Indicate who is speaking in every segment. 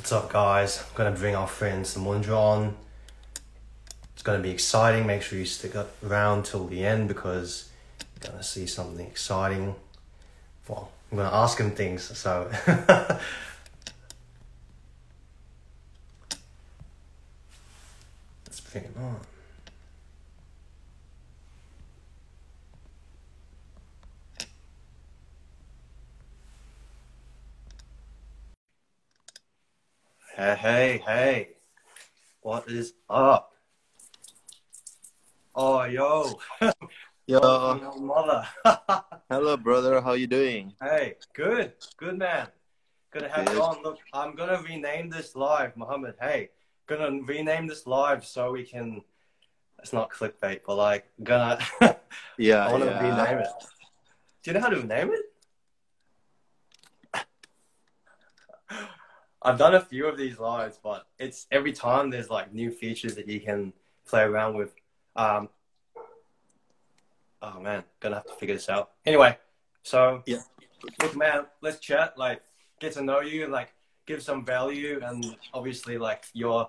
Speaker 1: What's up, guys? I'm gonna bring our friend Samundra on. It's gonna be exciting. Make sure you stick around till the end because you're gonna see something exciting. Well, I'm gonna ask him things, so. Let's bring him on. Hey, hey, hey. What is up? Oh, yo.
Speaker 2: Yo,
Speaker 1: mother.
Speaker 2: hello, brother. How you doing?
Speaker 1: hey, good. Good, man. Gonna have you on. Look, I'm gonna rename this live, Mohammed. Hey, gonna rename this live so we can. It's not clickbait, but like, gonna.
Speaker 2: Yeah,
Speaker 1: I wanna
Speaker 2: yeah.
Speaker 1: rename it. Do you know how to rename it? I've done a few of these lives, but it's every time there's like new features that you can play around with. Um, oh man, gonna have to figure this out. Anyway, so
Speaker 2: Yeah.
Speaker 1: look, man, let's chat. Like, get to know you, like, give some value, and obviously, like, you're,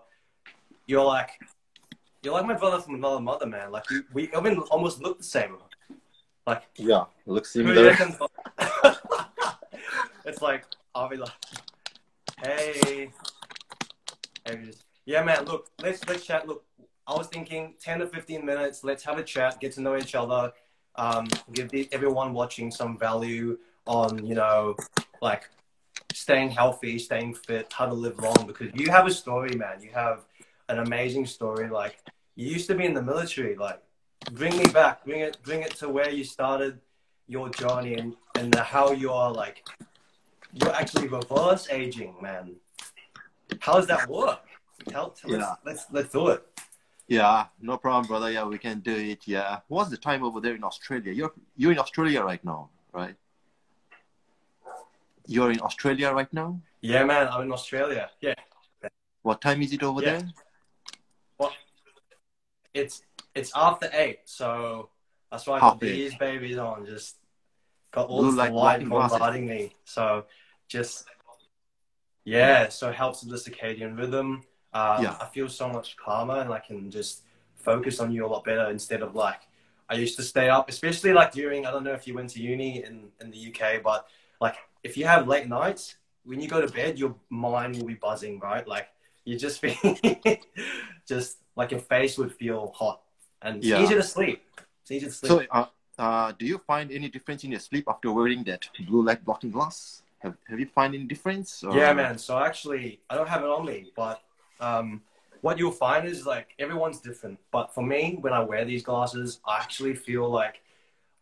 Speaker 1: you're like, you're like my brother from another mother, man. Like, we, we even almost look the same. Like,
Speaker 2: Yeah, looks similar.
Speaker 1: it's like I'll be like, hey, yeah, man. Look, let's let's chat. Look, I was thinking ten to fifteen minutes. Let's have a chat, get to know each other, um, give the, everyone watching some value on you know, like staying healthy, staying fit, how to live long. Because you have a story, man. You have an amazing story. Like you used to be in the military. Like bring me back. Bring it. Bring it to where you started your journey and and how you are like you're actually reverse aging, man. How does that work? Tell, tell
Speaker 2: Yeah.
Speaker 1: us, let's let's do it.
Speaker 2: Yeah, no problem, brother. Yeah, we can do it. Yeah. What's the time over there in Australia? You're you're in Australia right now, right? You're in Australia right now.
Speaker 1: Yeah, man. I'm in Australia. Yeah,
Speaker 2: What time is it over
Speaker 1: Yeah.
Speaker 2: there?
Speaker 1: it's it's after eight, so that's why I
Speaker 2: Half
Speaker 1: got
Speaker 2: eight.
Speaker 1: these babies on. Just got all this
Speaker 2: light
Speaker 1: light bombarding me. So just yeah, so it helps with the circadian rhythm. Um,
Speaker 2: Yeah.
Speaker 1: I feel so much calmer and I can just focus on you a lot better instead of like I used to stay up, especially like during I don't know if you went to uni in, in the UK, but like if you have late nights, when you go to bed, your mind will be buzzing, right? Like you just be just like your face would feel hot and it's
Speaker 2: Yeah.
Speaker 1: easy to sleep. It's easy to sleep.
Speaker 2: So, uh, uh, do you find any difference in your sleep after wearing that blue light blocking glass? Have Have you find any difference? or-
Speaker 1: Yeah, man. So actually, I don't have it on me, but um, what you'll find is like everyone's different. But for me, when I wear these glasses, I actually feel like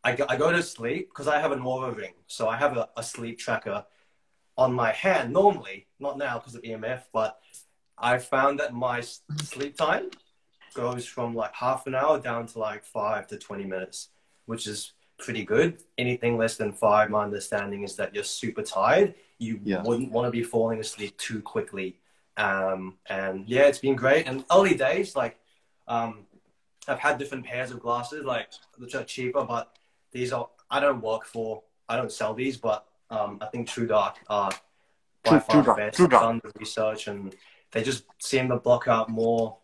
Speaker 1: I go, I go to sleep because I have an Oura ring. So I have a, a sleep tracker on my hand normally, not now because of EMF, but I found that my sleep time goes from like half an hour down to like five to 20 minutes, which is pretty good. Anything less than five, my understanding is that you're super tired. You
Speaker 2: Yeah.
Speaker 1: wouldn't want to be falling asleep too quickly. Um, and yeah, it's been great. And early days, like, um, I've had different pairs of glasses, like, which are cheaper, but these are, I don't work for, I don't sell these, but um, I think True Dark are by
Speaker 2: True-
Speaker 1: far best.
Speaker 2: True
Speaker 1: I've
Speaker 2: Dark.
Speaker 1: done the research and they just seem to block out more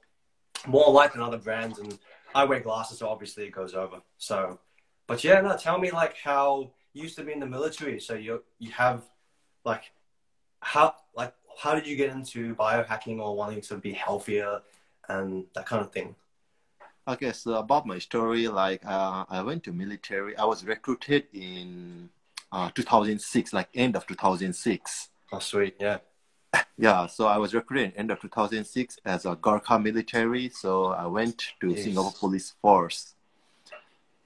Speaker 1: more light than other brands and I wear glasses so obviously it goes over. So but yeah, no, tell me like how you used to be in the military, so you you have like how like how did you get into biohacking or wanting to be healthier and that kind of thing?
Speaker 2: Okay, so about my story, like uh, I went to military. I was recruited in uh, 2006, like end of 2006.
Speaker 1: Oh sweet, yeah.
Speaker 2: Yeah, so I was recruited end of 2006 as a Gurkha military. So I went to
Speaker 1: Yes.
Speaker 2: Singapore Police Force.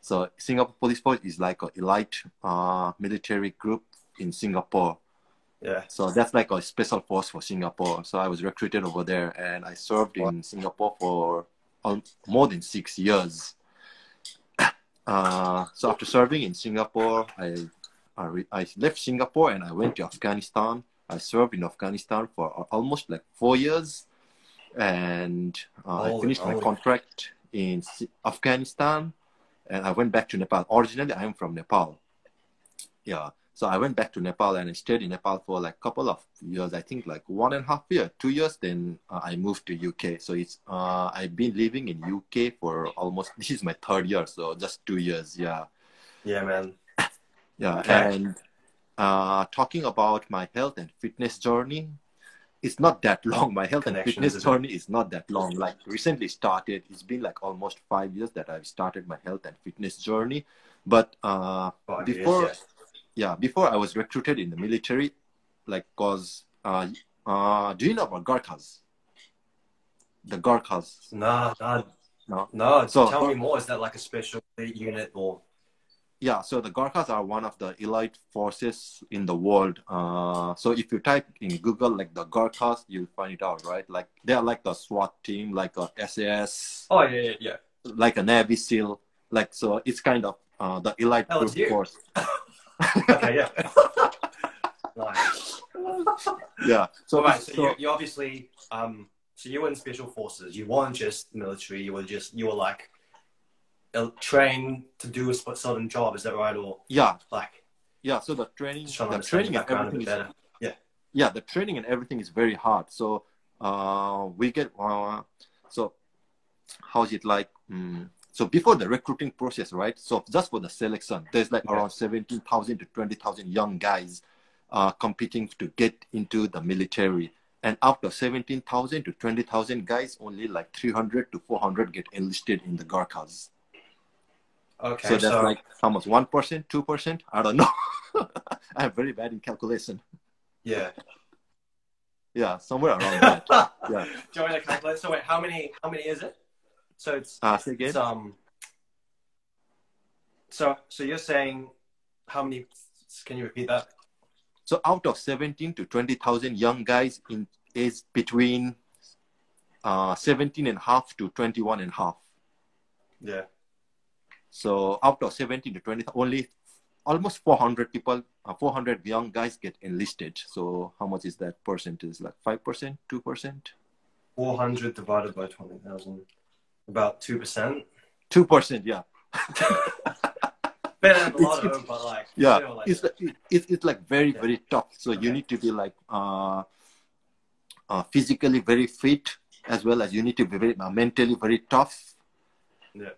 Speaker 2: So Singapore Police Force is like an elite uh, military group in Singapore.
Speaker 1: Yeah.
Speaker 2: So that's like a special force for Singapore. So I was recruited over there, and I served in Singapore for um, more than six years. Uh, so after serving in Singapore, I I, re- I left Singapore and I went to Afghanistan. I served in Afghanistan for almost like four years, and uh, I
Speaker 1: Holy
Speaker 2: finished my contract in S- Afghanistan, and I went back to Nepal. Originally, I am from Nepal. Yeah. So I went back to Nepal and I stayed in Nepal for like a couple of years. I think like one and a half year, two years. Then uh, I moved to UK. So it's uh, I've been living in UK for almost this is my third year. So just two years. Yeah.
Speaker 1: Yeah, man.
Speaker 2: Yeah.
Speaker 1: Okay.
Speaker 2: And uh, talking about my health and fitness journey, it's not that long. My health and
Speaker 1: Connections,
Speaker 2: fitness journey is not that long. Like recently started. It's been like almost five years that I've started my health and fitness journey. But uh, before
Speaker 1: yeah.
Speaker 2: yeah before i was recruited in the military like cause uh uh do you know about Gurkhas? the Gurkhas.
Speaker 1: Nah, nah,
Speaker 2: no
Speaker 1: no.
Speaker 2: So-
Speaker 1: tell me more. Is that like a special unit or?
Speaker 2: Yeah so the Gurkhas are one of the elite forces in the world uh so if you type in google like the Gurkhas you'll find it out right like they're like the swat team like a sas
Speaker 1: Oh yeah, yeah, yeah.
Speaker 2: like a navy seal like so it's kind of uh the elite
Speaker 1: Hell,
Speaker 2: group
Speaker 1: it's you.
Speaker 2: force
Speaker 1: Okay, yeah. nice.
Speaker 2: yeah so,
Speaker 1: So, right, so, you, you obviously, um, so you were in special forces. You weren't just military. You were just, you were like, trained to do a certain job. Is that right? Or
Speaker 2: yeah
Speaker 1: like,
Speaker 2: yeah so the training
Speaker 1: just trying to
Speaker 2: the training and everything is
Speaker 1: better.
Speaker 2: yeah the training and everything is very hard so uh we get uh, so how's it like mm, so before the recruiting process right so just for the selection there's like
Speaker 1: Yeah.
Speaker 2: around 17000 to 20000 young guys uh competing to get into the military and after of 17000 to 20000 guys only like 300 to 400 get enlisted in the Gurkhas
Speaker 1: Okay,
Speaker 2: so
Speaker 1: so,
Speaker 2: that's like how much 1% 2% i don't know i'm very bad in calculation
Speaker 1: yeah.
Speaker 2: yeah somewhere around that yeah
Speaker 1: Do you want to calculate? So wait, how many? How many is it? So it's
Speaker 2: uh say again
Speaker 1: It's, um. So so you're saying how many? Can you repeat that?
Speaker 2: So out of 17 to 20,000 young guys in age between uh, 17 and a half to 21 and a half.
Speaker 1: Yeah.
Speaker 2: So out of 17 to 20, only almost 400 people, uh, 400 young guys get enlisted. So how much is that percentage? Like 5%, 2%?
Speaker 1: Four hundred divided by twenty thousand, about two percent.
Speaker 2: 2%, yeah.
Speaker 1: Better than a
Speaker 2: It's- it's-
Speaker 1: them, but like
Speaker 2: Yeah,
Speaker 1: like,
Speaker 2: it's, it, it's, like very,
Speaker 1: Yeah.
Speaker 2: very tough. So you need to be like uh, uh, physically very fit as well as you need to be very, uh, mentally very tough.
Speaker 1: Yeah.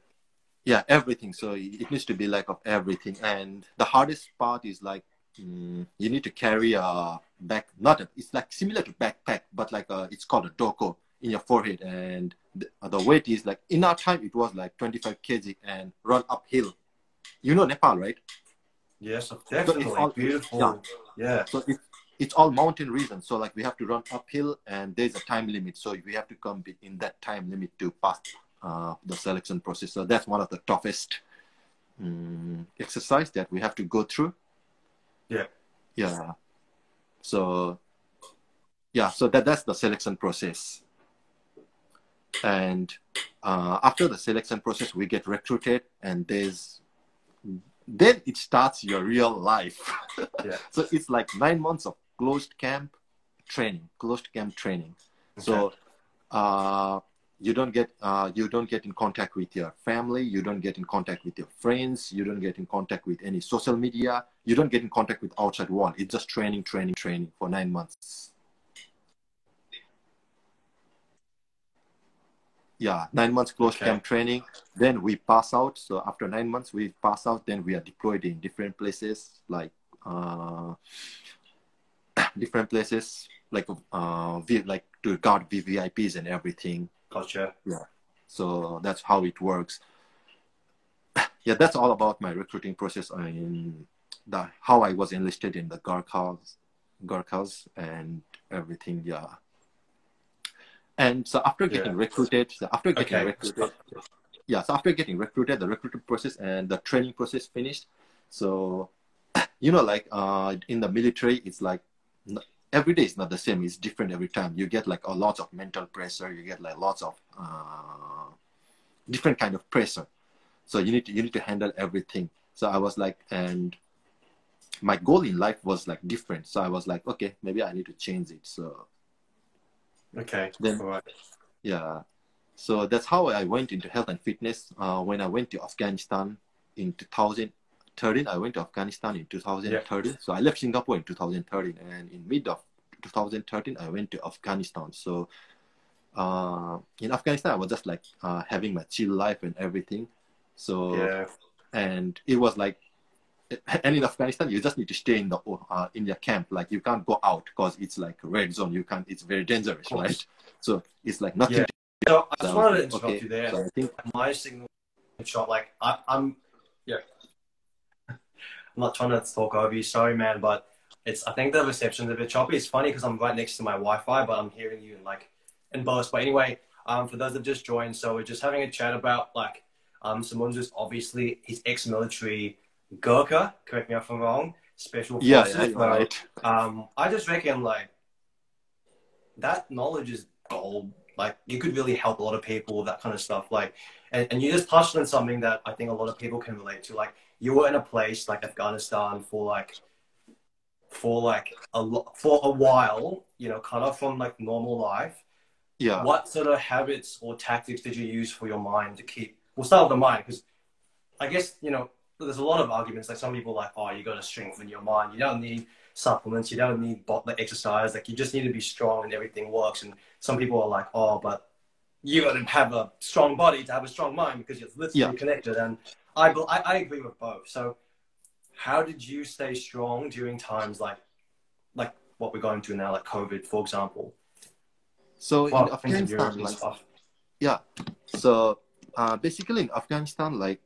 Speaker 2: Yeah, everything. So it needs to be like of everything. And the hardest part is like mm, you need to carry a back, not a, it's like similar to backpack, but like a, it's called a doko in your forehead. And the, the weight is like, in our time, it was like 25 kg and run uphill. You know Nepal, right?
Speaker 1: yes,
Speaker 2: it's
Speaker 1: definitely
Speaker 2: all-
Speaker 1: beautiful.
Speaker 2: yeah.
Speaker 1: Yeah.
Speaker 2: So it, it's all mountain region. So like we have to run uphill and there's a time limit. So we have to come in that time limit to pass uh, the selection process. So that's one of the toughest um, exercise that we have to go through.
Speaker 1: Yeah.
Speaker 2: Yeah. So yeah, so that that's the selection process. And uh, after the selection process, we get recruited, and there's then it starts your real life.
Speaker 1: Yeah.
Speaker 2: so it's like nine months of closed camp training, closed camp training. So uh, you don't get uh, you don't get in contact with your family, you don't get in contact with your friends, you don't get in contact with any social media, you don't get in contact with outside world. It's just training, training, training for nine months. Yeah, nine months close
Speaker 1: Okay.
Speaker 2: camp training. Then we pass out. So after nine months, we pass out. Then we are deployed in different places, like uh, different places, like uh, like to guard VVIPs and everything.
Speaker 1: Gotcha. Yeah.
Speaker 2: So that's how it works. Yeah, that's all about my recruiting process and the how I was enlisted in the Gurkhas, Gurkhas and everything. Yeah. And so after getting
Speaker 1: Yeah.
Speaker 2: recruited, so after getting
Speaker 1: Okay.
Speaker 2: recruited, yeah, so after getting recruited, the recruiting process and the training process finished. So, you know, like uh, in the military, it's like every day is not the same. It's different every time. You get like a lot of mental pressure. You get like lots of uh, different kind of pressure. So you need to you need to handle everything. So I was like, and my goal in life was like different. So I was like, okay, maybe I need to change it. So
Speaker 1: Okay.
Speaker 2: Then-
Speaker 1: right.
Speaker 2: yeah. So that's how I went into health and fitness. Uh, when I went to Afghanistan in 2000, 2013, I went to Afghanistan in 2013. So I left Singapore in 2013, and in mid of 2013, I went to Afghanistan. So uh, in Afghanistan, I was just like uh, having my chill life and everything. So
Speaker 1: Yeah.
Speaker 2: and it was like and in afghanistan you just need to stay in the uh, in your camp like you can't go out because it's like red zone you can't it's very dangerous right so it's like nothing
Speaker 1: Yeah. So I just wanted to interrupt
Speaker 2: okay,
Speaker 1: you there.
Speaker 2: so i think
Speaker 1: My signal shot like I, I'm not trying to talk over you, sorry man, but it's I think the reception's a bit choppy. It's funny because I'm right next to my Wi-Fi, but I'm hearing you in like in both. But anyway, um, for those that just joined, so we're just having a chat about like um, Simon's just obviously he's ex-military Gurkha. Correct me if I'm wrong. Special
Speaker 2: yeah,
Speaker 1: forces.
Speaker 2: yeah right
Speaker 1: um, I just reckon like that knowledge is gold. Like you could really help a lot of people with that kind of stuff. Like, and, and you just touched on something that I think a lot of people can relate to. Like you were in a place like Afghanistan for like for like a lo- for a while, you know, cut off from like normal life.
Speaker 2: yeah
Speaker 1: What sort of habits or tactics did you use for your mind to keep? We'll start with the mind because I guess you know there's a lot of arguments. Like some people are like, oh, you got to strengthen your mind. You don't need supplements. You don't need the exercise. Like you just need to be strong and everything works. And some people are like, oh, but you got to have a strong body to have a strong mind because you're literally
Speaker 2: Yeah.
Speaker 1: connected. And I, I I agree with both. So how did you stay strong during times like like what we're going through now, like COVID, for example?
Speaker 2: so in
Speaker 1: Well, in
Speaker 2: afghanistan like yeah so uh, basically in afghanistan like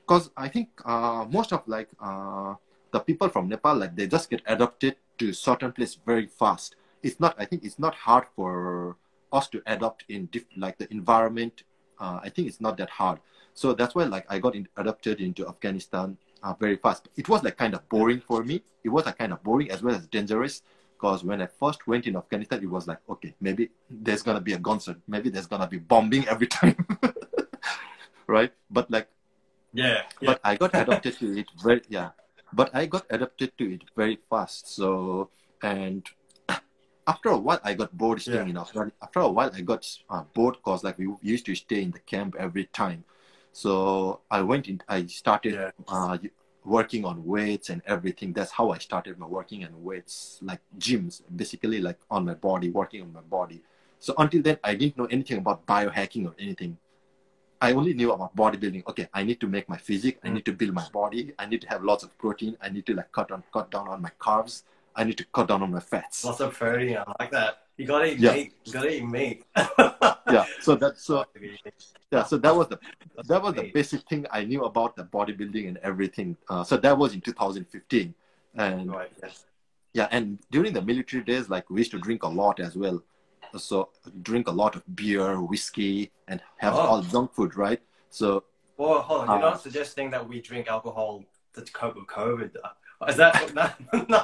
Speaker 2: because i think uh, most of like uh, the people from nepal like they just get adapted to certain place very fast it's not i think it's not hard for us to adapt in diff- like the environment uh, i think it's not that hard so that's why like i got in- adapted into afghanistan uh, very fast it was like kind of boring for me it was like kind of boring as well as dangerous because when I first went in Afghanistan, it was like, okay, maybe there's gonna be a concert, maybe there's gonna be bombing every time, right? But like,
Speaker 1: Yeah, yeah.
Speaker 2: but I got adapted to it very, yeah. But I got adapted to it very fast. So and after a while, I got bored staying in Afghanistan. After a while, I got uh, bored because like we used to stay in the camp every time. So I went in. I started
Speaker 1: Yeah.
Speaker 2: uh, working on weights and everything. That's how I started my working on weights, like gyms, basically like on my body, working on my body. So until then, I didn't know anything about biohacking or anything. I only knew about bodybuilding. Okay, I need to make my physique. I need to build my body. I need to have lots of protein. I need to like cut on, cut down on my carbs. I need to cut down on my fats.
Speaker 1: Lots of protein. I like that. You gotta eat
Speaker 2: Yeah.
Speaker 1: meat. You gotta eat meat.
Speaker 2: Yeah. So that's so yeah. So that was the that was the basic thing I knew about the bodybuilding and everything. Uh, so that was in 2015, and
Speaker 1: Right. Yes.
Speaker 2: yeah, and during the military days, like we used to drink a lot as well. So drink a lot of beer, whiskey, and have
Speaker 1: Oh.
Speaker 2: all junk food, right? So
Speaker 1: Well, hold on. You're
Speaker 2: Uh,
Speaker 1: not suggesting that we drink alcohol to cope with COVID. Is that no? no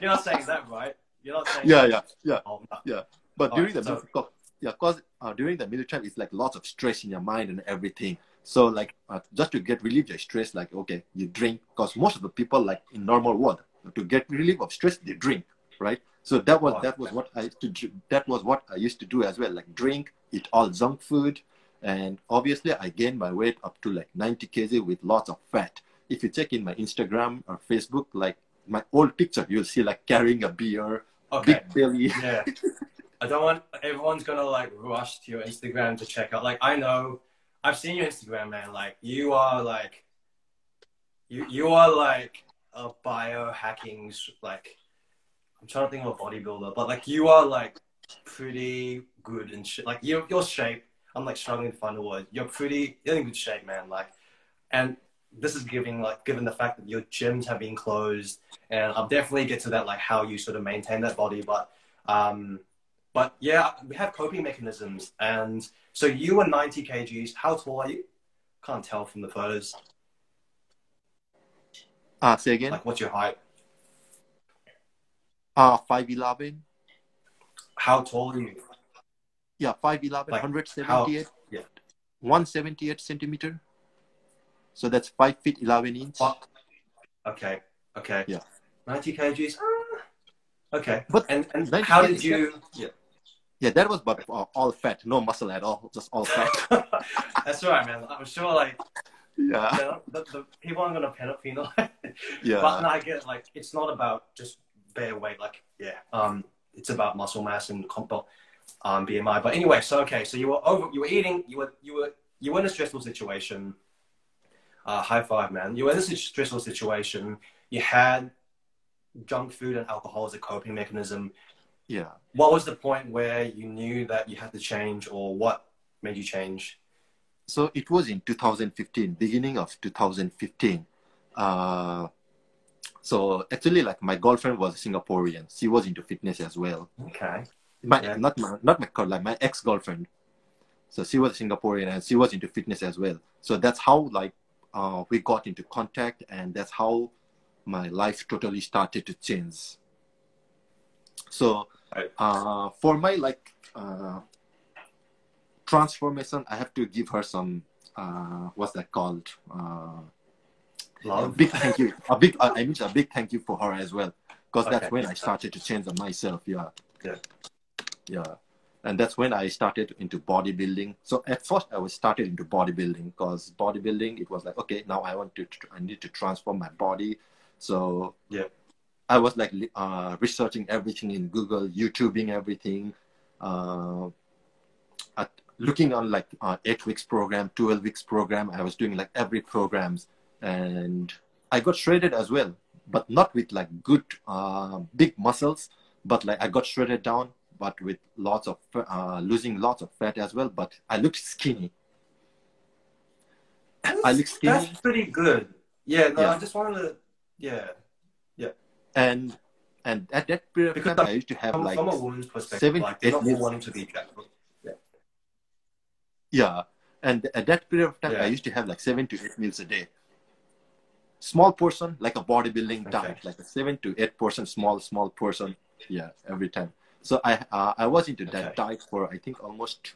Speaker 1: you're not saying that, right? You're not saying.
Speaker 2: yeah, yeah, yeah.
Speaker 1: Oh, no.
Speaker 2: But
Speaker 1: All
Speaker 2: during
Speaker 1: right,
Speaker 2: the yeah, cause uh, during the military, it's like lots of stress in your mind and everything. So like uh, just to get relieve your stress, like okay, you drink. Cause most of the people like in normal world to get relief of stress, they drink, right? So that was
Speaker 1: Oh,
Speaker 2: that was what I used to do, that was what I used to do as well, like drink, eat all junk food, and obviously I gained my weight up to like 90 kg with lots of fat. If you check in my Instagram or Facebook, like my old picture, you'll see like carrying a beer,
Speaker 1: Okay. Yeah. I don't want everyone's gonna like rush to your Instagram to check out. Like I know, I've seen your Instagram, man. Like you are like, you you are like a biohacking like. I'm trying to think of a bodybuilder, but like you are like pretty good and sh- like your your shape. I'm like struggling to find a word. You're pretty you're in good shape, man. Like, and this is giving like given the fact that your gyms have been closed, and I'll definitely get to that like how you sort of maintain that body, but um, but yeah, we have coping mechanisms, and so you were 90 kgs. How tall are you? Can't tell from the photos.
Speaker 2: Ah, say again.
Speaker 1: Like, what's your height?
Speaker 2: Uh, 5'11.
Speaker 1: How tall are you?
Speaker 2: Yeah, 5'11,
Speaker 1: Like,
Speaker 2: 178.
Speaker 1: yeah.
Speaker 2: 178 centimeter. So that's 5 feet 11 inch.
Speaker 1: Okay. Okay.
Speaker 2: Yeah.
Speaker 1: 90 kgs. Ah, okay.
Speaker 2: But
Speaker 1: And and
Speaker 2: 90
Speaker 1: how did you? Yeah.
Speaker 2: Yeah, that was but uh, all fat, no muscle at all, just all fat.
Speaker 1: That's right, man. I'm sure, like,
Speaker 2: Yeah.
Speaker 1: You know, the, the people aren't gonna penalize.
Speaker 2: Yeah.
Speaker 1: But no, I get it. Like, it's not about just bare weight. Like, yeah, um, it's about muscle mass and comp, um, BMI. But anyway, so okay, so you were over, you were eating, you were, you were, you were in a stressful situation. Uh, high five, man. You were in a stressful situation. You had junk food and alcohol as a coping mechanism.
Speaker 2: Yeah.
Speaker 1: What was the point where you knew that you had to change, or what made you change?
Speaker 2: So it was in 2015, beginning of 2015. Uh, so actually, like my girlfriend was Singaporean. She was into fitness as well.
Speaker 1: Okay.
Speaker 2: My
Speaker 1: Yeah.
Speaker 2: not my not my girl, like my ex girlfriend. So she was Singaporean and she was into fitness as well. So that's how like uh, we got into contact, and that's how my life totally started to change. So uh, for my like uh, transformation, I have to give her some uh, what's that called? Uh, a
Speaker 1: Love.
Speaker 2: big thank you. A big, uh, I mean, a big thank you for her as well, because that's when I started to change myself. Yeah.
Speaker 1: Yeah.
Speaker 2: Yeah. And that's when I started into bodybuilding. So at first I was started into bodybuilding because bodybuilding, it was like, okay, now I want to, I need to transform my body. So
Speaker 1: Yeah.
Speaker 2: I was like uh, researching everything in Google, YouTubing everything, uh, at, looking on like uh, eight weeks program, 12 weeks program. I was doing like every programs and I got shredded as well, but not with like good, uh, big muscles, but like I got shredded down, but with lots of, uh, losing lots of fat as well, but I looked skinny. I look skinny.
Speaker 1: That's pretty good. Yeah, no,
Speaker 2: Yeah.
Speaker 1: I just wanted to, yeah. Yeah.
Speaker 2: And, and at that period of time, I used to have
Speaker 1: From,
Speaker 2: like
Speaker 1: from a woman's perspective,
Speaker 2: seven,
Speaker 1: like,
Speaker 2: eight
Speaker 1: not
Speaker 2: years-
Speaker 1: wanting to be jacked.
Speaker 2: Yeah. And at that period of time,
Speaker 1: Yeah.
Speaker 2: I used to have like seven to eight meals a day. Small portion, like a bodybuilding
Speaker 1: Okay.
Speaker 2: diet, like a seven to eight portion, small, small portion. Yeah, every time. So I uh, I was into that
Speaker 1: Okay.
Speaker 2: diet for I think almost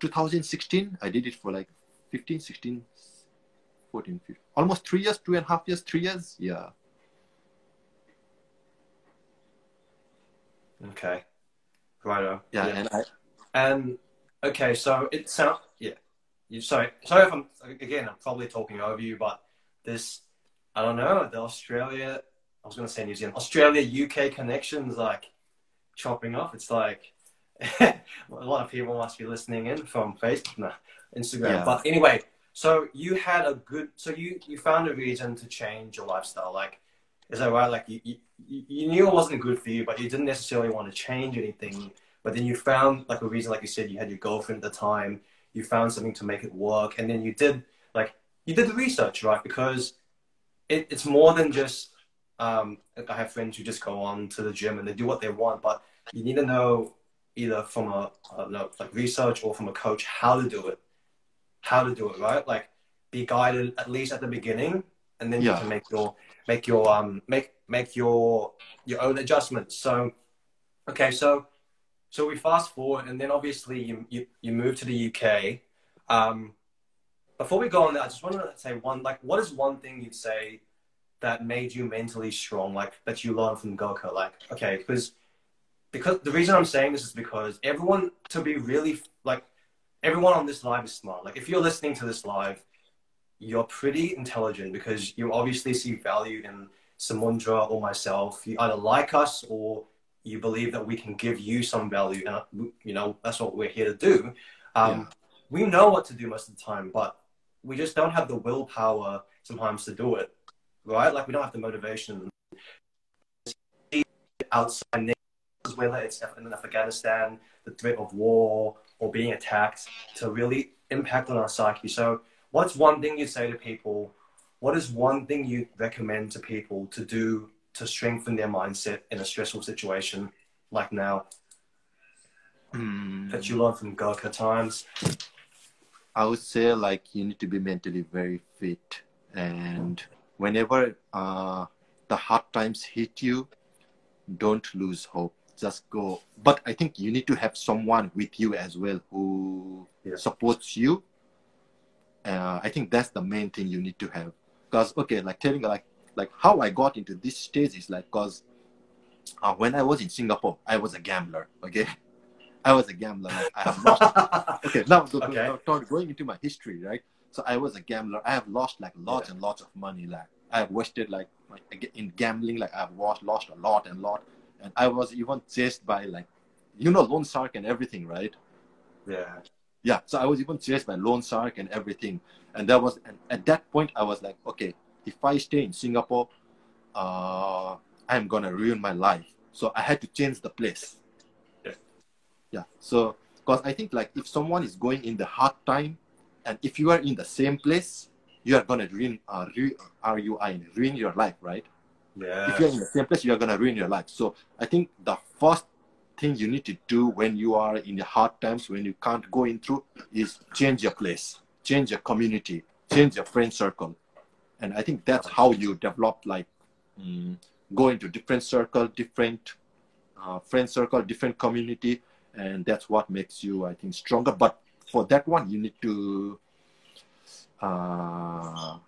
Speaker 2: 2016. I did it for like 15, 16, 14, 15, almost three years, two and a half years, three years. Yeah.
Speaker 1: Okay. Righto.
Speaker 2: Yeah. And I,
Speaker 1: And okay, so it sounds yeah. You sorry, sorry if I'm again. I'm probably talking over you, but this I don't know the Australia. I was going to say New Zealand, Australia, UK connections like chopping off. It's like a lot of people must be listening in from Facebook, no, Instagram.
Speaker 2: Yeah.
Speaker 1: But anyway, so you had a good. So you you found a reason to change your lifestyle. Like, is that right? Like you you, you knew it wasn't good for you, but you didn't necessarily want to change anything but then you found like a reason like you said you had your girlfriend at the time you found something to make it work and then you did like you did the research right because it, it's more than just um, i have friends who just go on to the gym and they do what they want but you need to know either from a know, like research or from a coach how to do it how to do it right? Like be guided at least at the beginning and then you can make your make your um make make your your own adjustments. So okay so so we fast forward, and then obviously you you, you move to the UK. Um, before we go on that, I just want to say one like, what is one thing you'd say that made you mentally strong, like that you learned from Gurkha? Like, okay, because because the reason I'm saying this is because everyone to be really like everyone on this live is smart. Like, if you're listening to this live, you're pretty intelligent because you obviously see value in Samundra or myself. You either like us or you believe that we can give you some value and you know that's what we're here to do um,
Speaker 2: Yeah.
Speaker 1: we know what to do most of the time but we just don't have the willpower sometimes to do it right? Like we don't have the motivation. Outside nations, whether it's in afghanistan the threat of war or being attacked to really impact on our psyche. So what's one thing you'd say to people? What is one thing you recommend to people to do to strengthen their mindset in a stressful situation like now?
Speaker 2: Mm,
Speaker 1: that you learned from Gurkha times?
Speaker 2: I would say like you need to be mentally very fit, and whenever uh, the hard times hit you, don't lose hope. Just go. But I think you need to have someone with you as well who
Speaker 1: Yeah.
Speaker 2: supports you. Uh, I think that's the main thing you need to have. Because okay, like telling like like how I got into this stage is like because uh, when I was in Singapore, I was a gambler. Okay, I was a gambler. Like, I have lost okay, now,
Speaker 1: Okay.
Speaker 2: now going into my history, right? So I was a gambler. I have lost like lots
Speaker 1: Yeah.
Speaker 2: and lots of money. Like I have wasted like in gambling. Like I've lost lost a lot and lot. And I was even chased by like, you know, loan shark and everything, right?
Speaker 1: Yeah.
Speaker 2: Yeah. So I was even chased by loan shark and everything. And that was and at that point I was like, okay, if I stay in Singapore, uh, I'm gonna ruin my life. So I had to change the place.
Speaker 1: Yeah.
Speaker 2: Yeah. So because I think like if someone is going in the hard time, and if you are in the same place, you are gonna ruin uh, R U I N ruin your life, right?
Speaker 1: Yeah.
Speaker 2: If you're in the same place, you are gonna ruin your life. So I think the first thing you need to do when you are in the hard times, when you can't go in through, is change your place, change your community, change your friend circle, and I think that's how you develop like mm, go into different circle, different uh, friend circle, different community, and that's what makes you, I think, stronger. But for that one, you need to uh,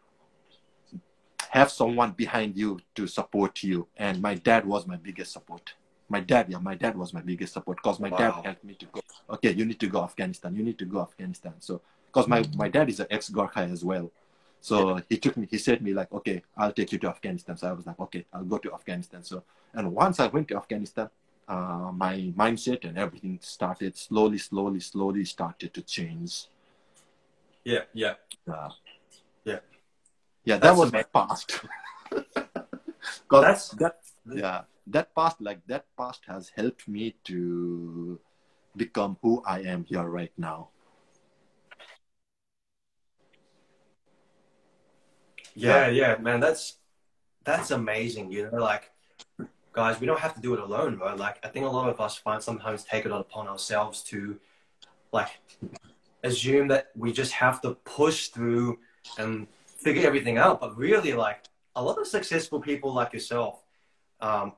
Speaker 2: have someone behind you to support you. And my dad was my biggest support. My dad, yeah, my dad was my biggest support because my dad helped me to go. Okay, you need to go Afghanistan. You need to go Afghanistan. So because my my dad is an ex Gorkha as well. So he took me, he said me like, okay, I'll take you to Afghanistan. So I was like, okay, I'll go to Afghanistan. So, and once I went to Afghanistan, uh, my mindset and everything started slowly, slowly, slowly started to change.
Speaker 1: Yeah. Yeah.
Speaker 2: Uh,
Speaker 1: Yeah.
Speaker 2: Yeah, that
Speaker 1: That's
Speaker 2: was my past.
Speaker 1: That's
Speaker 2: that, yeah, that past, like that past has helped me to become who I am here right now.
Speaker 1: Yeah, yeah, man, that's that's amazing. You know, like guys, we don't have to do it alone, bro. Like I think a lot of us find sometimes take it upon ourselves to like assume that we just have to push through and figure everything out. But really, like a lot of successful people like yourself, um,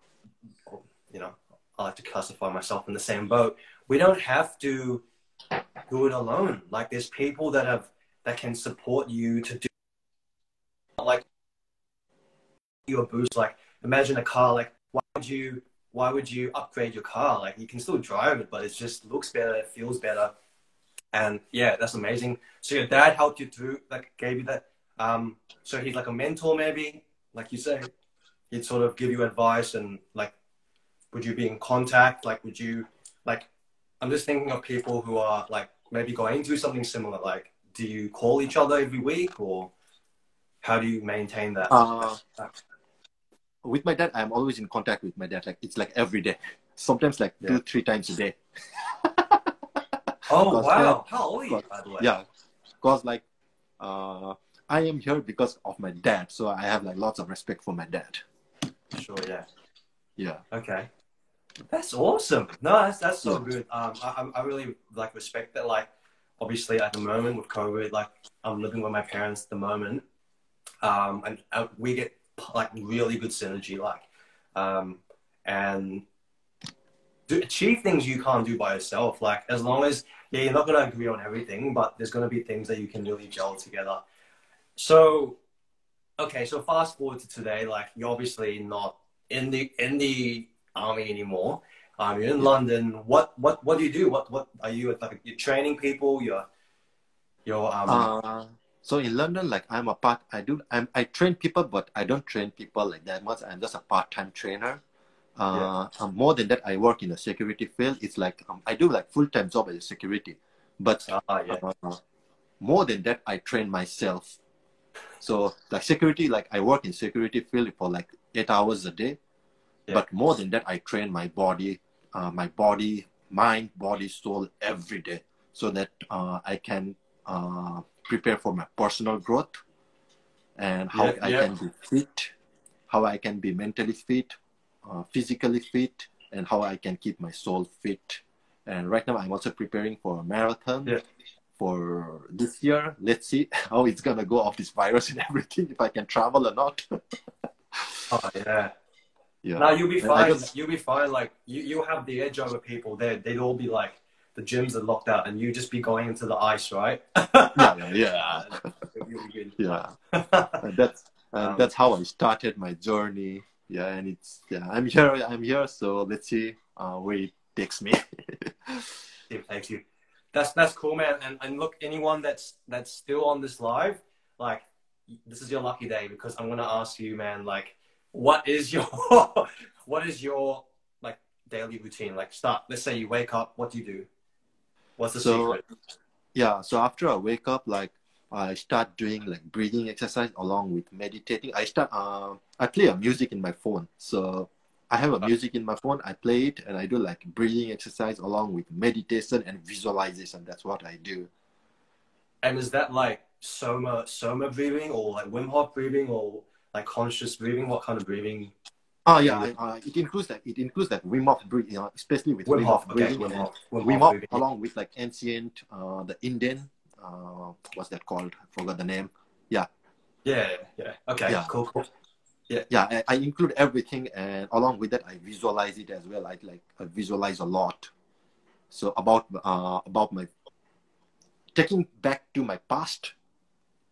Speaker 1: you know, I like to classify myself in the same boat. We don't have to do it alone. Like there's people that have that can support you to do like your boost. Like imagine a car. Like why would you why would you upgrade your car? Like you can still drive it, but it just looks better, it feels better, and yeah, that's amazing. So your dad helped you through, like gave you that. Um, so he's like a mentor, maybe, like you say. He'd sort of give you advice and like, would you be in contact? Like, would you like? I'm just thinking of people who are like maybe going through something similar. Like, do you call each other every week or? How do you maintain that?
Speaker 2: Uh, with my dad, I'm always in contact with my dad. Like it's like every day, sometimes like
Speaker 1: Yeah.
Speaker 2: two, three times a day.
Speaker 1: oh wow! How old are you, by the way?
Speaker 2: Yeah, because like uh, I am here because of my dad, so I have like lots of respect for my dad.
Speaker 1: Sure. Yeah.
Speaker 2: Yeah,
Speaker 1: Okay. That's awesome. No, that's that's so
Speaker 2: Yeah.
Speaker 1: good. Um, I I- I really like respect that. Like, obviously at the moment with COVID, like I'm living with my parents at the moment, um, and uh, we get like really good synergy. Like, um, and do, achieve things you can't do by yourself. Like, as long as yeah, you're not gonna agree on everything, but there's gonna be things that you can really gel together. So, okay, so fast forward to today. Like, you're obviously not in the in the army anymore. Um, you're in London. What what what do you do? What what are you like? You're training people. You're you're um.
Speaker 2: Uh, so in London, like I'm a part. I do. I'm, I train people, but I don't train people like that much. I'm just a part-time trainer. Uh, um, more than that, I work in the security field. It's like um, I do like full-time job as a security, but
Speaker 1: ah, yeah.
Speaker 2: uh, more than that, I train myself. So like security, like I work in security field for like eight hours a day,
Speaker 1: Yeah.
Speaker 2: but more than that, I train my body, uh, my body, mind, body, soul every day, so that uh, I can uh, prepare for my personal growth and how
Speaker 1: Yeah,
Speaker 2: I
Speaker 1: yeah.
Speaker 2: can be fit, how I can be mentally fit, uh, physically fit, and how I can keep my soul fit. And right now, I'm also preparing for a marathon
Speaker 1: Yeah.
Speaker 2: for this year. Let's see how it's gonna go off this virus and everything, if I can travel or not.
Speaker 1: Oh yeah.
Speaker 2: yeah.
Speaker 1: No, you'll be fine.
Speaker 2: just-
Speaker 1: You'll be fine. Like you, you'll have the edge over people. They, they'd all be like, the gyms are locked out, and you just be going into the ice, right?
Speaker 2: yeah, yeah, yeah.
Speaker 1: You'll be good.
Speaker 2: yeah. And that's and
Speaker 1: Um,
Speaker 2: that's how I started my journey. Yeah, and it's yeah, I'm here. I'm here. So let's see uh, where it takes me.
Speaker 1: it takes you. that's that's cool, man. And and look, anyone that's that's still on this live, like this is your lucky day because I'm gonna ask you, man, like what is your what is your like daily routine? Like start. Let's say you wake up. What do you do? What's the
Speaker 2: So-
Speaker 1: secret?
Speaker 2: Yeah, so after I wake up, like I start doing like breathing exercise along with meditating. I start uh, I play a music in my phone. So I have a music in my phone, I play it and I do like breathing exercise along with meditation and visualization. That's what I do.
Speaker 1: And is that like soma soma breathing or like Wim Hof breathing or like conscious breathing? What kind of breathing?
Speaker 2: Oh yeah, uh, it includes that. it includes like Wim Hof breathing, you know, especially with
Speaker 1: Wim Hof. Okay,
Speaker 2: breathing
Speaker 1: Wim Hof. Wim,
Speaker 2: Wim
Speaker 1: Hof
Speaker 2: Hof
Speaker 1: breathing.
Speaker 2: along with like ancient uh, the Indian uh, what's that called? I forgot the name.
Speaker 1: Yeah, yeah. Yeah. Okay,
Speaker 2: Yeah.
Speaker 1: cool, cool.
Speaker 2: yeah I, I include everything and along with that i visualize it as well i like i visualize a lot so about uh about my taking back to my past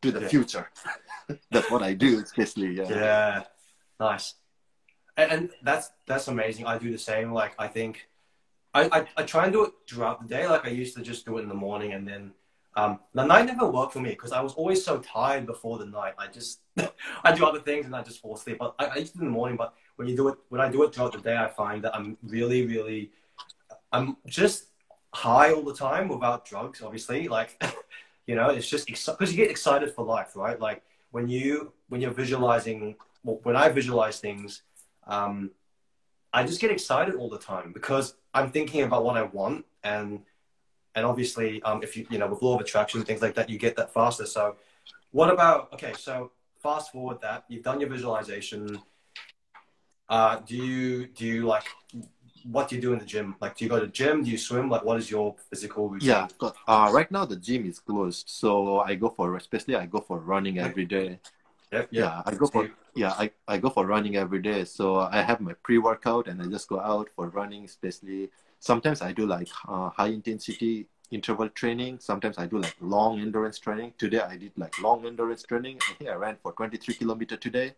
Speaker 2: to the
Speaker 1: Yeah.
Speaker 2: future that's what i do especially yeah
Speaker 1: Yeah, nice. And, and that's that's amazing. I do the same. Like I think I, I I try and do it throughout the day. Like I used to just do it in the morning, and then um, the night never worked for me because I was always so tired before the night. I just I do other things and I just fall asleep. But I, I used to in the morning. But when you do it, when I do it throughout the day, I find that I'm really, really, I'm just high all the time without drugs. Obviously, like you know, it's just because you get excited for life, right? Like when you when you're visualizing, well, when I visualize things, um, I just get excited all the time because I'm thinking about what I want and and obviously um, if you you know with law of attraction things like that you get that faster. So what about okay so fast forward that you've done your visualization. Uh, do you do you like what do you do in the gym? Like do you go to the gym? Do you swim? Like what is your physical routine?
Speaker 2: Yeah uh right now the gym is closed. So i go for especially i go for running every day yeah, i go for yeah I, I go for running every day. So i have my pre-workout and i just go out for running especially sometimes i do like uh, high intensity interval training. Sometimes i do like long endurance training. Today i did like long endurance training. I think i ran for 23 kilometer today.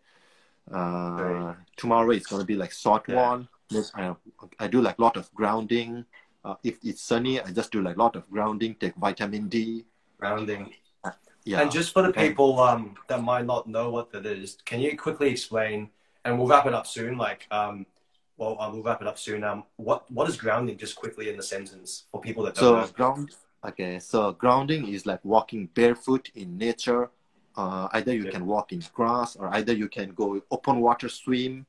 Speaker 2: Uh,
Speaker 1: Great.
Speaker 2: tomorrow it's going to be like short
Speaker 1: Yeah.
Speaker 2: one. I, I do like lot of grounding. Uh, if it's sunny i just do like lot of grounding take vitamin d.
Speaker 1: Grounding
Speaker 2: yeah
Speaker 1: And just for the
Speaker 2: Okay.
Speaker 1: people um, that might not know what that is, can you quickly explain? And we'll wrap it up soon. Like, um, well, uh, we'll wrap it up soon. Um, what what is grounding? Just quickly in the sentence for people that don't
Speaker 2: So
Speaker 1: know.
Speaker 2: ground, okay. So grounding is like walking barefoot in nature. Uh, either you
Speaker 1: Yeah.
Speaker 2: can walk in grass, or either you can go open water swim.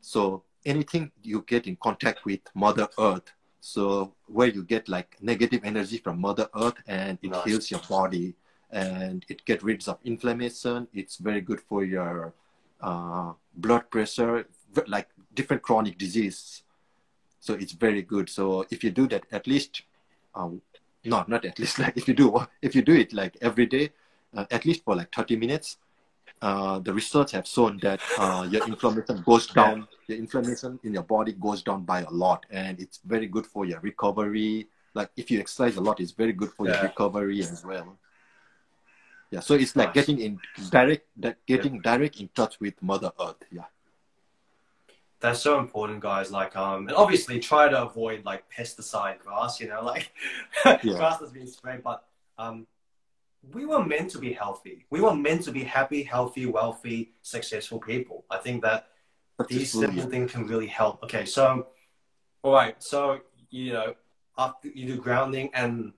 Speaker 2: So anything you get in contact with Mother Earth. So where you get like negative energy from Mother Earth, and it
Speaker 1: Nice.
Speaker 2: heals your body, and it get rid of inflammation. It's very good for your uh, blood pressure, like different chronic disease. So it's very good. So if you do that at least um, no, not at least like if you do if you do it like every day, uh, at least for like 30 minutes, uh, the research have shown that uh, your inflammation goes down. Your inflammation in your body goes down by a lot, and it's very good for your recovery. Like if you exercise a lot, it's very good for your recovery as well. Yeah, so it's like getting in direct, that getting direct in touch with Mother Earth. Yeah,
Speaker 1: That's so important, guys. Like, um, and obviously try to avoid like pesticide grass. You know, like
Speaker 2: Yeah.
Speaker 1: grass that's been sprayed. But um, we were meant to be healthy. We were meant to be happy, healthy, wealthy, successful people. I think that these simple things can really help. Okay, so all right, so you know, after you do grounding and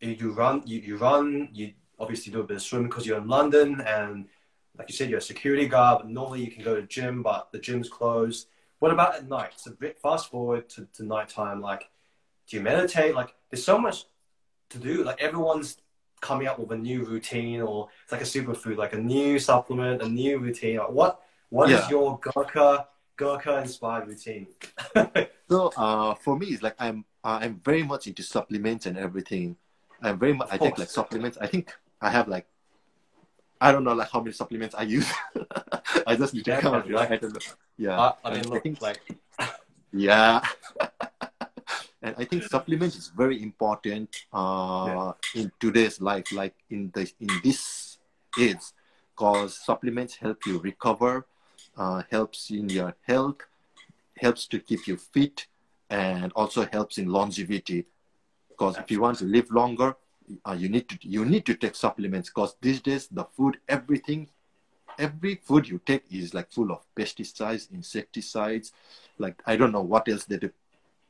Speaker 1: you do run, you, you run, you obviously do a bit of swimming because you're in London and like you said, you're a security guard, but normally you can go to the gym, but the gym's closed. What about at night? So bit fast forward to, to nighttime, like do you meditate? Like there's so much to do. Like everyone's coming up with a new routine or it's like a superfood, like a new supplement, a new routine. Like, what what is
Speaker 2: Yeah.
Speaker 1: your Gurkha Gurkha inspired routine?
Speaker 2: So uh, for me, it's like I'm uh, I'm very much into supplements and everything. I'm very much I take like supplements. I think I have like I don't know like how many supplements I use. I just need to
Speaker 1: Yeah,
Speaker 2: count.
Speaker 1: like-
Speaker 2: Right? I. Yeah.
Speaker 1: I, I mean, look,
Speaker 2: think
Speaker 1: like
Speaker 2: yeah. and I think supplements is very important uh, in today's life, like in the in this age, because supplements help you recover, uh, helps in your health, helps to keep you fit, and also helps in longevity. Because if you want to live longer, uh, you need to you need to take supplements. Because these days the food, everything, every food you take is like full of pesticides, insecticides. Like I don't know what else they do,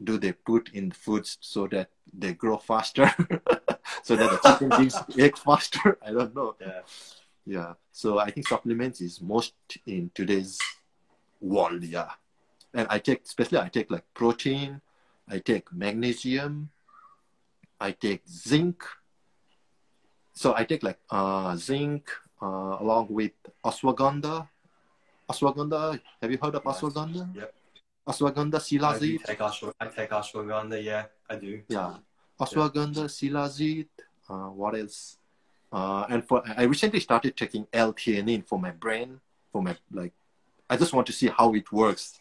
Speaker 2: do they put in foods so that they grow faster, so that the chicken gives egg faster. I don't know.
Speaker 1: Yeah.
Speaker 2: Yeah. So I think supplements is most in today's world. Yeah. And I take, especially I take like protein, I take magnesium, I take zinc. So I take like uh, zinc uh, along with ashwagandha. Ashwagandha, have you heard of
Speaker 1: Nice.
Speaker 2: ashwagandha?
Speaker 1: Yep.
Speaker 2: Ashwagandha,
Speaker 1: I
Speaker 2: shilajit.
Speaker 1: take ashwa- I take ashwagandha. Yeah, I do.
Speaker 2: Yeah. Ashwagandha, shilajit. Uh, what else? Uh, and for I recently started taking L-theanine for my brain, for my like. I just want to see how it works.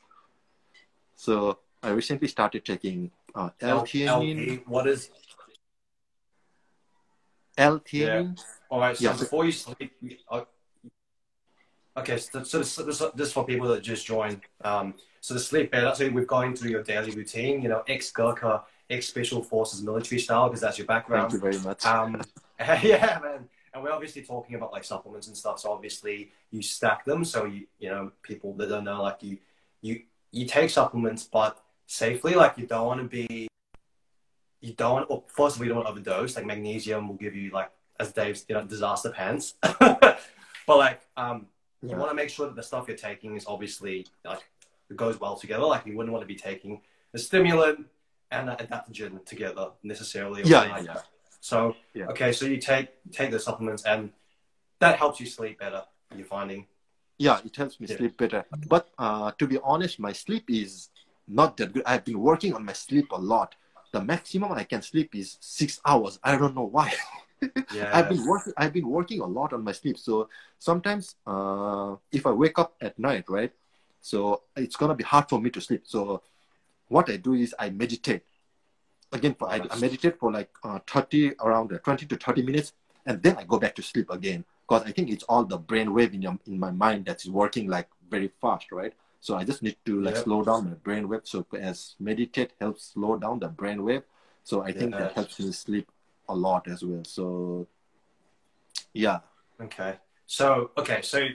Speaker 2: So I recently started taking uh, L-theanine.
Speaker 1: What is?
Speaker 2: L-theanine.
Speaker 1: All right. So
Speaker 2: Yeah,
Speaker 1: before you sleep, okay. So, so this, this, this is for people that just joined. Um, so the sleep better. So we've gone through your daily routine. You know, ex Gurkha, ex Special Forces military style, because that's your background.
Speaker 2: Thank you very much.
Speaker 1: Um, yeah, man. And we're obviously talking about like supplements and stuff. So obviously you stack them. So you, you know, people that don't know, like you, you, you take supplements, but safely. Like you don't want to be, you don't. Want, first of all, you don't overdose. Like magnesium will give you like, as Dave's, you know, disaster pants. but like, um, you want to make sure that the stuff you're taking is obviously like it goes well together. Like you wouldn't want to be taking a stimulant and an adaptogen together necessarily. or
Speaker 2: Yeah, yeah.
Speaker 1: So
Speaker 2: Yeah.
Speaker 1: okay, so you take take the supplements and that helps you sleep better. You're finding.
Speaker 2: Yeah, it helps me
Speaker 1: Yeah.
Speaker 2: sleep better. But uh, to be honest, my sleep is not that good. I've been working on my sleep a lot. The maximum I can sleep is six hours. I don't know why.
Speaker 1: Yeah.
Speaker 2: I've been working. I've been working a lot on my sleep. So sometimes, uh, if I wake up at night, right, so it's gonna be hard for me to sleep. So what I do is I meditate. Again, for, I, I meditate for like uh, thirty around uh, twenty to thirty minutes, and then I go back to sleep again. Because I think it's all the brain wave in your, in my mind that's working like very fast, right? So I just need to like
Speaker 1: Yep.
Speaker 2: slow down my brain wave. So as meditate helps slow down the brain wave. So I think that helps me sleep a lot as well. So yeah.
Speaker 1: Okay. So okay, so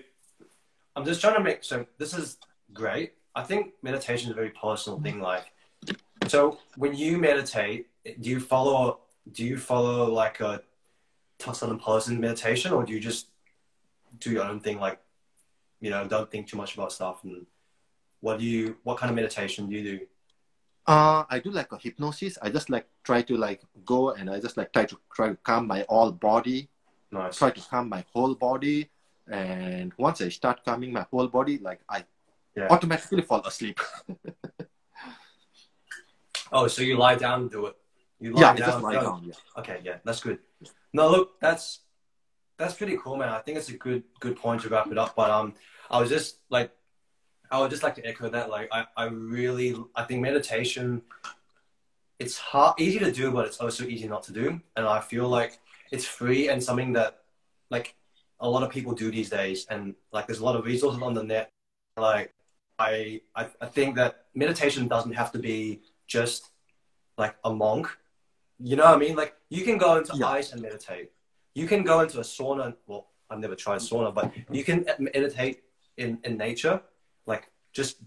Speaker 1: I'm just trying to make so this is great. I think meditation is a very personal thing. Like, so when you meditate, do you follow do you follow like a certain person meditation, or do you just do your own thing? Like, you know, don't think too much about stuff. And what do you? What kind of meditation do you do?
Speaker 2: Uh, I do like a hypnosis. I just like try to like go and I just like try to try to calm my all body,
Speaker 1: Nice.
Speaker 2: try to calm my whole body. And once I start calming my whole body, like I
Speaker 1: Yeah.
Speaker 2: automatically fall asleep.
Speaker 1: Oh, so you lie down and do it. You lie
Speaker 2: yeah,
Speaker 1: down.
Speaker 2: just lie
Speaker 1: go.
Speaker 2: down. Yeah.
Speaker 1: Okay, yeah, that's good. No, look, that's that's pretty cool, man. I think it's a good good point to wrap it up. But um, I was just like, I would just like to echo that. Like, I I really I think meditation, it's hard easy to do, but it's also easy not to do. And I feel like it's free and something that like a lot of people do these days. And like, there's a lot of resources on the net. Like, I I, I think that meditation doesn't have to be just like a monk you know what I mean? Like you can go into
Speaker 2: Yeah.
Speaker 1: ice and meditate. You can go into a sauna. Well, I've never tried sauna, but you can uh, meditate in, in nature, just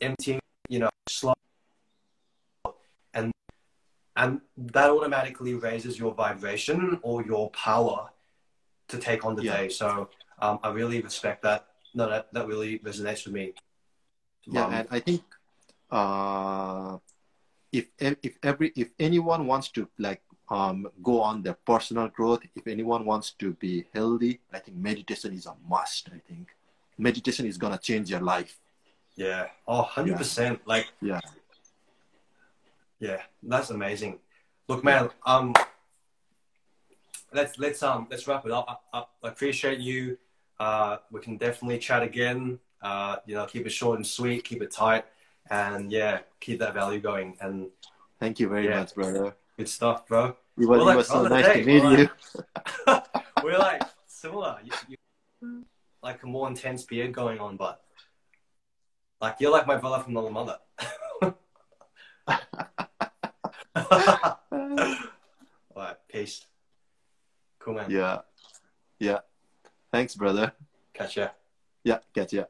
Speaker 1: emptying, you know, slow, and and that automatically raises your vibration or your power to take on the
Speaker 2: Yeah.
Speaker 1: day. So um, I really respect that. No, that that really resonates with me.
Speaker 2: Yeah,
Speaker 1: Um,
Speaker 2: and I think uh, if if every if anyone wants to like um go on their personal growth, if anyone wants to be healthy, I think meditation is a must. I think meditation is gonna change your life.
Speaker 1: Yeah. Oh, 100%. Like,
Speaker 2: Yeah.
Speaker 1: yeah, that's amazing. Look, man, um, let's, let's, um, let's wrap it up. I, I appreciate you. Uh, we can definitely chat again. Uh, you know, keep it short and sweet, keep it tight, and yeah, keep that value going. And
Speaker 2: Thank you very
Speaker 1: Yeah.
Speaker 2: much, brother.
Speaker 1: good stuff, bro.
Speaker 2: It was,
Speaker 1: Well, like,
Speaker 2: so nice
Speaker 1: hey,
Speaker 2: to meet
Speaker 1: well,
Speaker 2: you.
Speaker 1: We're like similar. You, you, like a more intense beard going on, but like you're like my brother from another mother. All right, peace. Cool man.
Speaker 2: Yeah. Yeah. Thanks, brother.
Speaker 1: Catch ya.
Speaker 2: Yeah, catch ya.